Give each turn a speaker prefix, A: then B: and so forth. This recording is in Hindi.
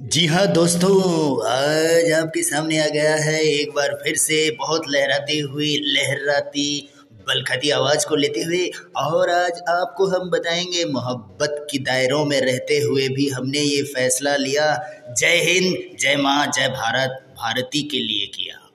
A: जी हाँ दोस्तों, आज आपके सामने आ गया है एक बार फिर से बहुत लहराती हुई, लहराती, बलखती आवाज़ को लेते हुए और आज आपको हम बताएँगे मोहब्बत की दायरों में रहते हुए भी हमने ये फैसला लिया। जय हिंद, जय माँ, जय भारत, भारती के लिए किया।